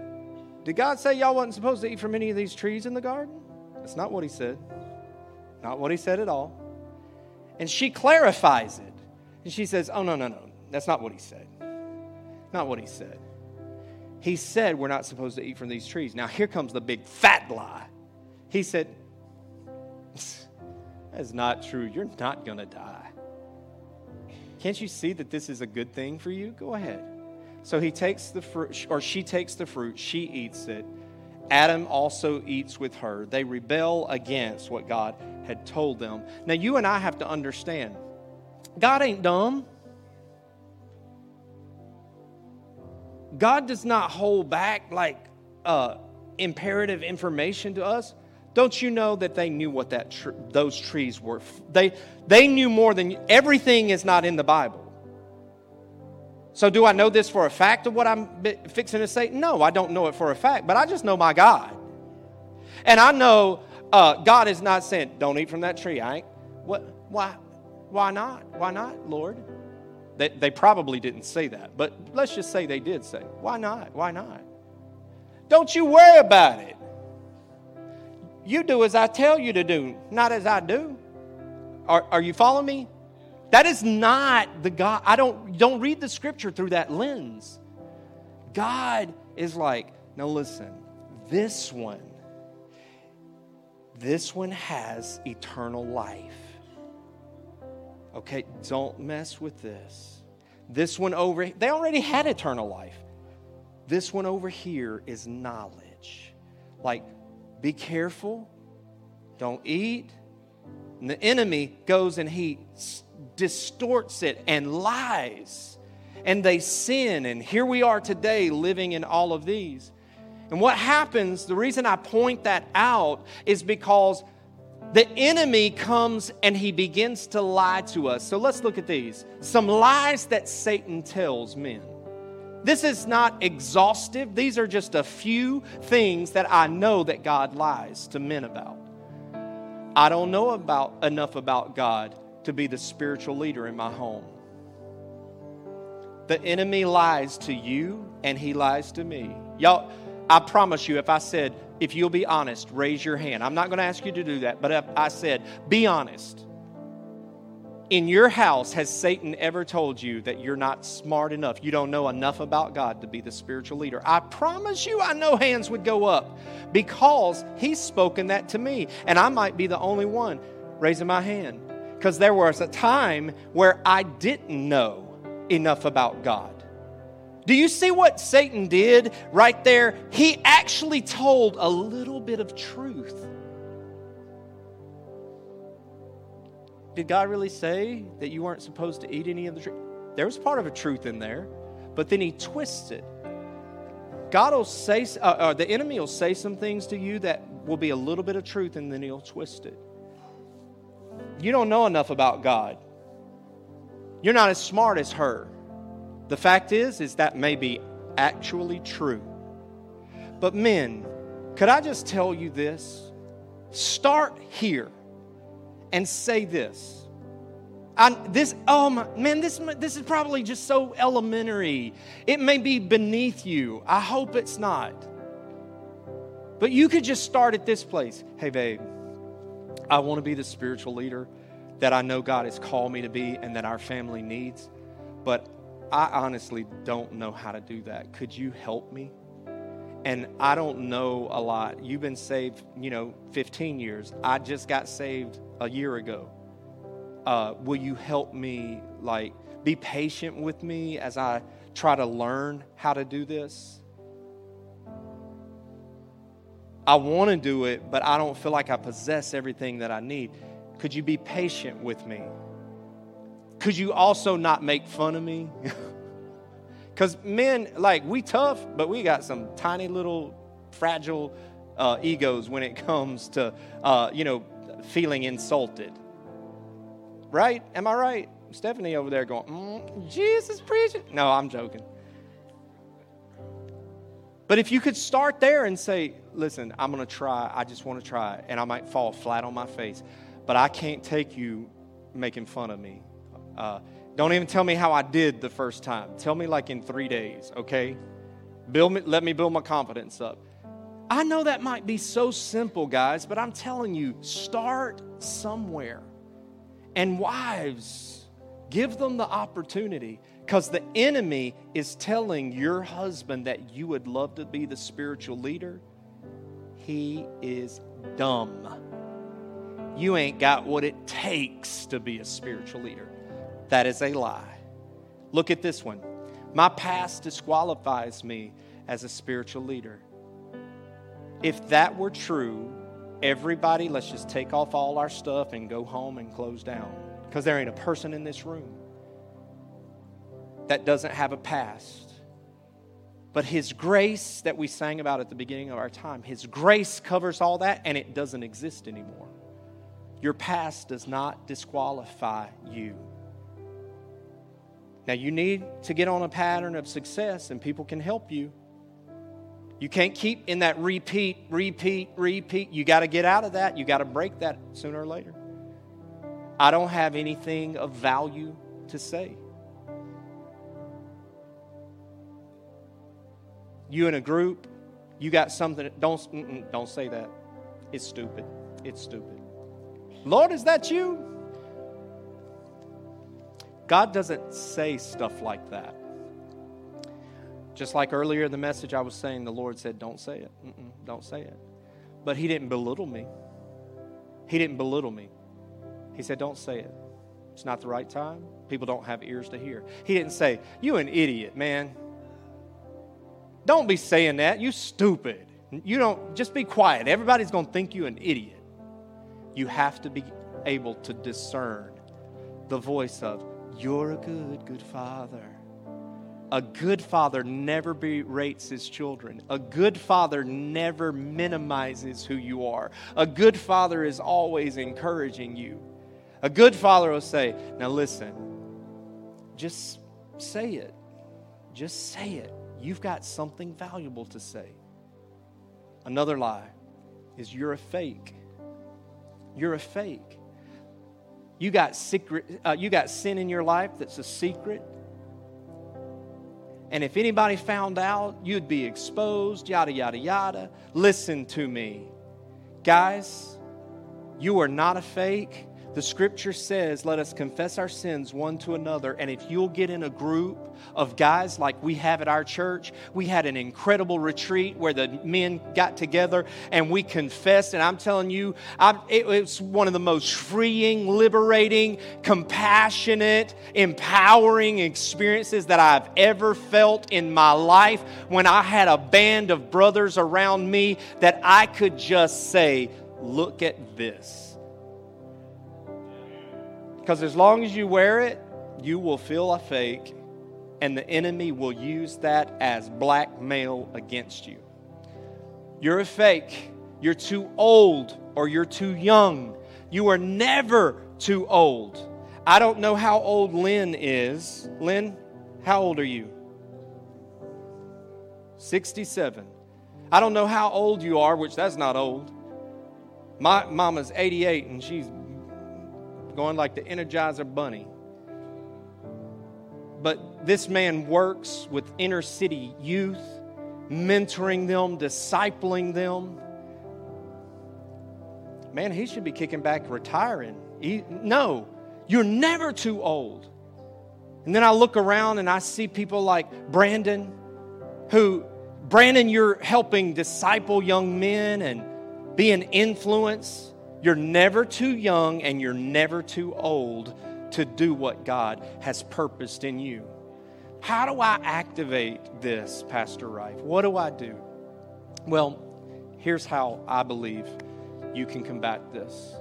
Did God say y'all wasn't supposed to eat from any of these trees in the garden? That's not what he said. Not what he said at all. And she clarifies it. And she says, Oh, no, no, no. That's not what he said. Not what he said. He said we're not supposed to eat from these trees. Now, here comes the big fat lie. He said, That's not true. You're not going to die. Can't you see that this is a good thing for you? Go ahead. So he takes the fruit, or she takes the fruit, she eats it. Adam also eats with her. They rebel against what God had told them. Now, you and I have to understand God ain't dumb. God does not hold back like uh, imperative information to us. Don't you know that they knew what that tr- those trees were? They, they knew more than everything is not in the Bible. So, do I know this for a fact of what I'm fixing to say? No, I don't know it for a fact, but I just know my God. And I know uh, God is not saying, don't eat from that tree. I ain't. What, why, why not? Why not, Lord? They, they probably didn't say that, but let's just say they did say, why not? Why not? Don't you worry about it. You do as I tell you to do, not as I do. Are, are you following me? That is not the God. I don't don't read the scripture through that lens. God is like, now listen, this one, this one has eternal life. Okay, don't mess with this. This one over, they already had eternal life. This one over here is knowledge. Like, be careful, don't eat, And the enemy goes and he distorts it and lies. And they sin. And here we are today living in all of these. And what happens, the reason I point that out is because the enemy comes and he begins to lie to us. So let's look at these. Some lies that Satan tells men. This is not exhaustive. These are just a few things that I know that God lies to men about. I don't know about enough about God to be the spiritual leader in my home. The enemy lies to you and he lies to me. Y'all, I promise you, if I said, if you'll be honest, raise your hand. I'm not going to ask you to do that, but if I said, be honest. In your house, has Satan ever told you that you're not smart enough? You don't know enough about God to be the spiritual leader? I promise you, I know hands would go up because he's spoken that to me. And I might be the only one raising my hand because there was a time where I didn't know enough about God. Do you see what Satan did right there? He actually told a little bit of truth. Did God really say that you weren't supposed to eat any of the tree? There was part of a truth in there, but then he twists it. God will say, uh, uh, the enemy will say some things to you that will be a little bit of truth, and then he'll twist it. You don't know enough about God. You're not as smart as her. The fact is, is that may be actually true. But men, could I just tell you this? Start here and say this. I, this oh my, man this this is probably just so elementary it may be beneath you i hope it's not but you could just start at this place hey babe i want to be the spiritual leader that i know god has called me to be and that our family needs but I honestly don't know how to do that. Could you help me? And I don't know a lot. You've been saved, you know, 15 years. I just got saved a year ago. Uh, will you help me, like, be patient with me as I try to learn how to do this? I want to do it, but I don't feel like I possess everything that I need. Could you be patient with me? could you also not make fun of me? *laughs* Because men, like, we tough, but we got some tiny little fragile uh, egos when it *laughs* comes to, uh, you know, feeling insulted. Right? Am I right? Stephanie over there going, mm, Jesus preaching. No, I'm joking. But if you could start there and say, listen, I'm going to try, I just want to try, and I might fall flat on my face, but I can't take you making fun of me. Uh, don't even tell me how I did the first time. Tell me like in three days, okay? Build me, let me build my confidence up. I know that might be so simple, guys, but I'm telling you, start somewhere. And wives, give them the opportunity because the enemy is telling your husband that you would love to be the spiritual leader. He is dumb. You ain't got what it takes to be a spiritual leader. That is a lie. Look at this one. My past disqualifies me as a spiritual leader. If that were true, everybody, let's just take off all our stuff and go home and close down. Because there ain't a person in this room that doesn't have a past. But His grace that we sang about at the beginning of our time, His grace covers all that and it doesn't exist anymore. Your past does not disqualify you. Now, you need to get on a pattern of success, and people can help you. You can't keep in that repeat, repeat, repeat. You got to get out of that. You got to break that sooner or later. I don't have anything of value to say. You in a group, you got something. Don't don't say that. It's stupid. It's stupid. Lord, is that you? God doesn't say stuff like that. Just like earlier in the message I was saying, the Lord said, Don't say it. Mm-mm, don't say it. But He didn't belittle me. He didn't belittle me. He said, Don't say it. It's not the right time. People don't have ears to hear. He didn't say, You an idiot, man. Don't be saying that. You stupid. You don't, just be quiet. Everybody's going to think you an idiot. You have to be able to discern the voice of, You're a good, good father. A good father never berates his children. A good father never minimizes who you are. A good father is always encouraging you. A good father will say, Now listen, just say it. Just say it. You've got something valuable to say. Another lie is you're a fake. You're a fake. You got secret. Uh, you got sin in your life that's a secret. And if anybody found out, you'd be exposed. Yada yada yada. Listen to me, guys. You are not a fake. The scripture says, let us confess our sins one to another. And if you'll get in a group of guys like we have at our church, we had an incredible retreat where the men got together and we confessed. And I'm telling you, I, it was one of the most freeing, liberating, compassionate, empowering experiences that I've ever felt in my life when I had a band of brothers around me that I could just say, Look at this because as long as you wear it, you will feel a fake, and the enemy will use that as blackmail against you. You're a fake. You're too old or you're too young. You are never too old. I don't know how old Lynn is. Lynn, how old are you? 67. I don't know how old you are, which that's not old. My mama's 88 and she's going like the Energizer Bunny. But this man works with inner city youth, mentoring them, discipling them. Man, he should be kicking back, retiring. He, no, you're never too old. And then I look around and I see people like Brandon, who, Brandon, you're helping disciple young men and be an influence you're never too young and you're never too old to do what God has purposed in you. How do I activate this, Pastor Rife? What do I do? Well, here's how I believe you can combat this.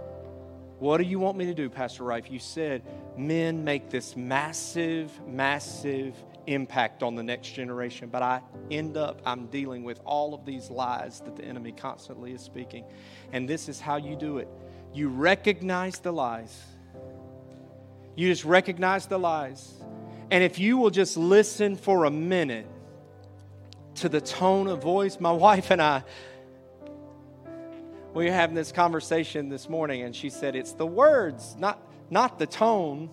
What do you want me to do, Pastor Rife? You said men make this massive, massive impact on the next generation, but I end up, I'm dealing with all of these lies that the enemy constantly is speaking. And this is how you do it you recognize the lies. You just recognize the lies. And if you will just listen for a minute to the tone of voice, my *laughs* wife and I, we were having this conversation this morning, and she said, It's the words, not, not the tone.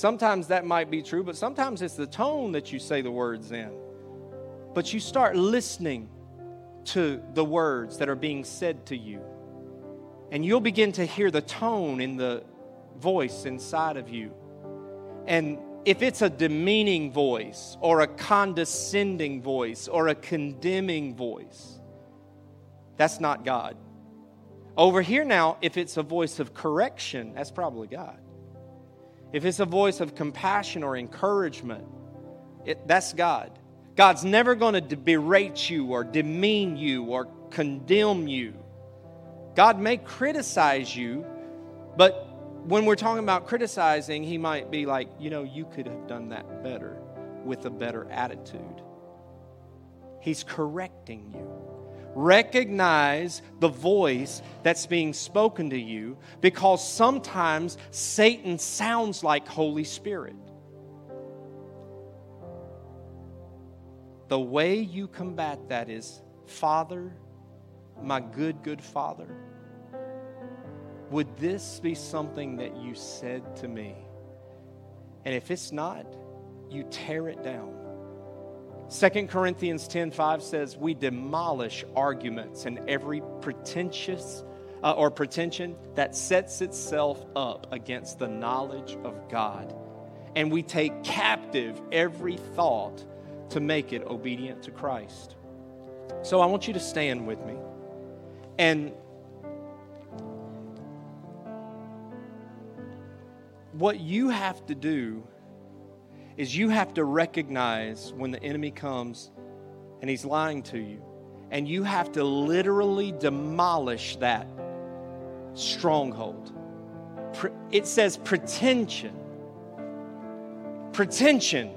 Sometimes that might be true, but sometimes it's the tone that you say the words in. But you start listening to the words that are being said to you. And you'll begin to hear the tone in the voice inside of you. And if it's a demeaning voice or a condescending voice or a condemning voice, that's not God. Over here now, if it's a voice of correction, that's probably God. If it's a voice of compassion or encouragement, it, that's God. God's never going to berate you or demean you or condemn you. God may criticize you, but when we're talking about criticizing, He might be like, you know, you could have done that better with a better attitude. He's correcting you. Recognize the voice that's being spoken to you because sometimes Satan sounds like Holy Spirit. The way you combat that is, Father, my good, good Father, would this be something that you said to me? And if it's not, you tear it down. 2 Corinthians 10:5 says we demolish arguments and every pretentious uh, or pretension that sets itself up against the knowledge of God. And we take captive every thought to make it obedient to Christ. So I want you to stand with me. And what you have to do is you have to recognize when the enemy comes and he's lying to you. And you have to literally demolish that. stronghold. It says pretension. Pretension.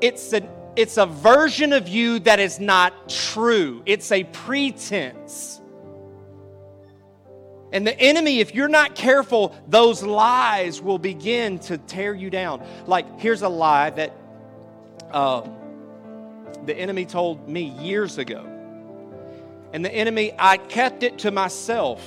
It's a, it's a version of you that is not true, it's a pretense. And the enemy, if you're not careful, those lies will begin to tear you down. Like, here's a lie that uh, the enemy told me years ago. And the enemy, I kept it to myself.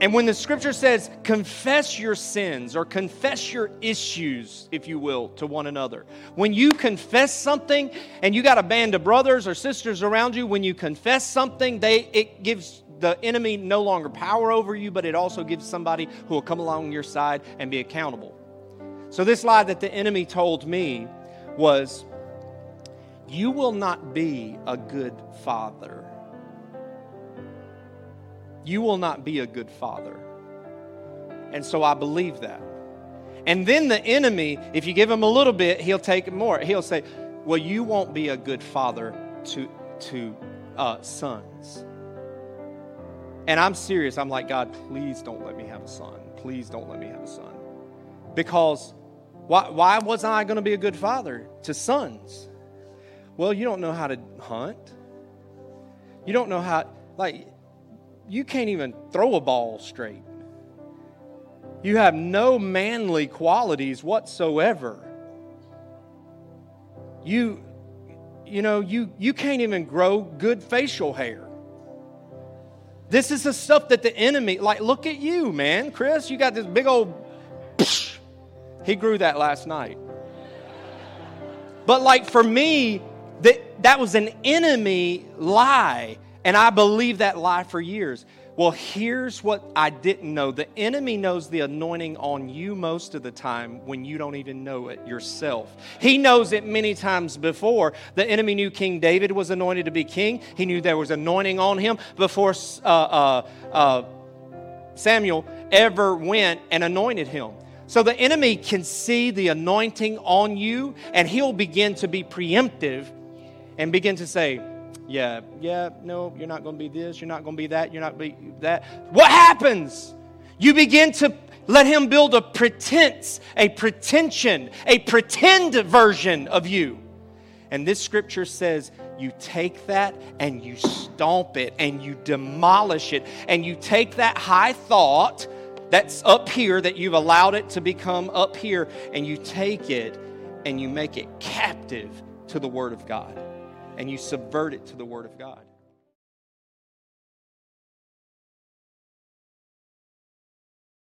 And when the scripture says, confess your sins or confess your issues, if you will, to one another, when you confess something and you got a band of brothers or sisters around you, when you confess something, they, it gives the enemy no longer power over you, but it also gives somebody who will come along your side and be accountable. So, this lie that the enemy told me was, You will not be a good father you will not be a good father. And so I believe that. And then the enemy, if you give him a little bit, he'll take more. He'll say, Well, you won't be a good father to, to uh, sons. And I'm serious. I'm like, God, please don't let me have a son. Please don't let me have a son. Because why, why wasn't I going to be a good father to sons? Well, you don't know how to hunt. You don't know how, like, you can't even throw a ball straight. You have no manly qualities whatsoever. You, you know, you, you can't even grow good facial hair. This is the stuff that the enemy, like, look at you, man. Chris, you got this big old. He grew that last night. But, like, for me, that, that was an enemy lie. And I believed that lie for years. Well, here's what I didn't know the enemy knows the anointing on you most of the time when you don't even know it yourself. He knows it many times before. The enemy knew King David was anointed to be king, he knew there was anointing on him before uh, uh, uh, Samuel ever went and anointed him. So the enemy can see the anointing on you, and he'll begin to be preemptive and begin to say, yeah, yeah, no, you're not going to be this, you're not going to be that, you're not be that. What happens? You begin to let him build a pretense, a pretension, a pretend version of you. And this scripture says you take that and you stomp it and you demolish it and you take that high thought that's up here that you've allowed it to become up here and you take it and you make it captive to the Word of God and you subvert it to the Word of God.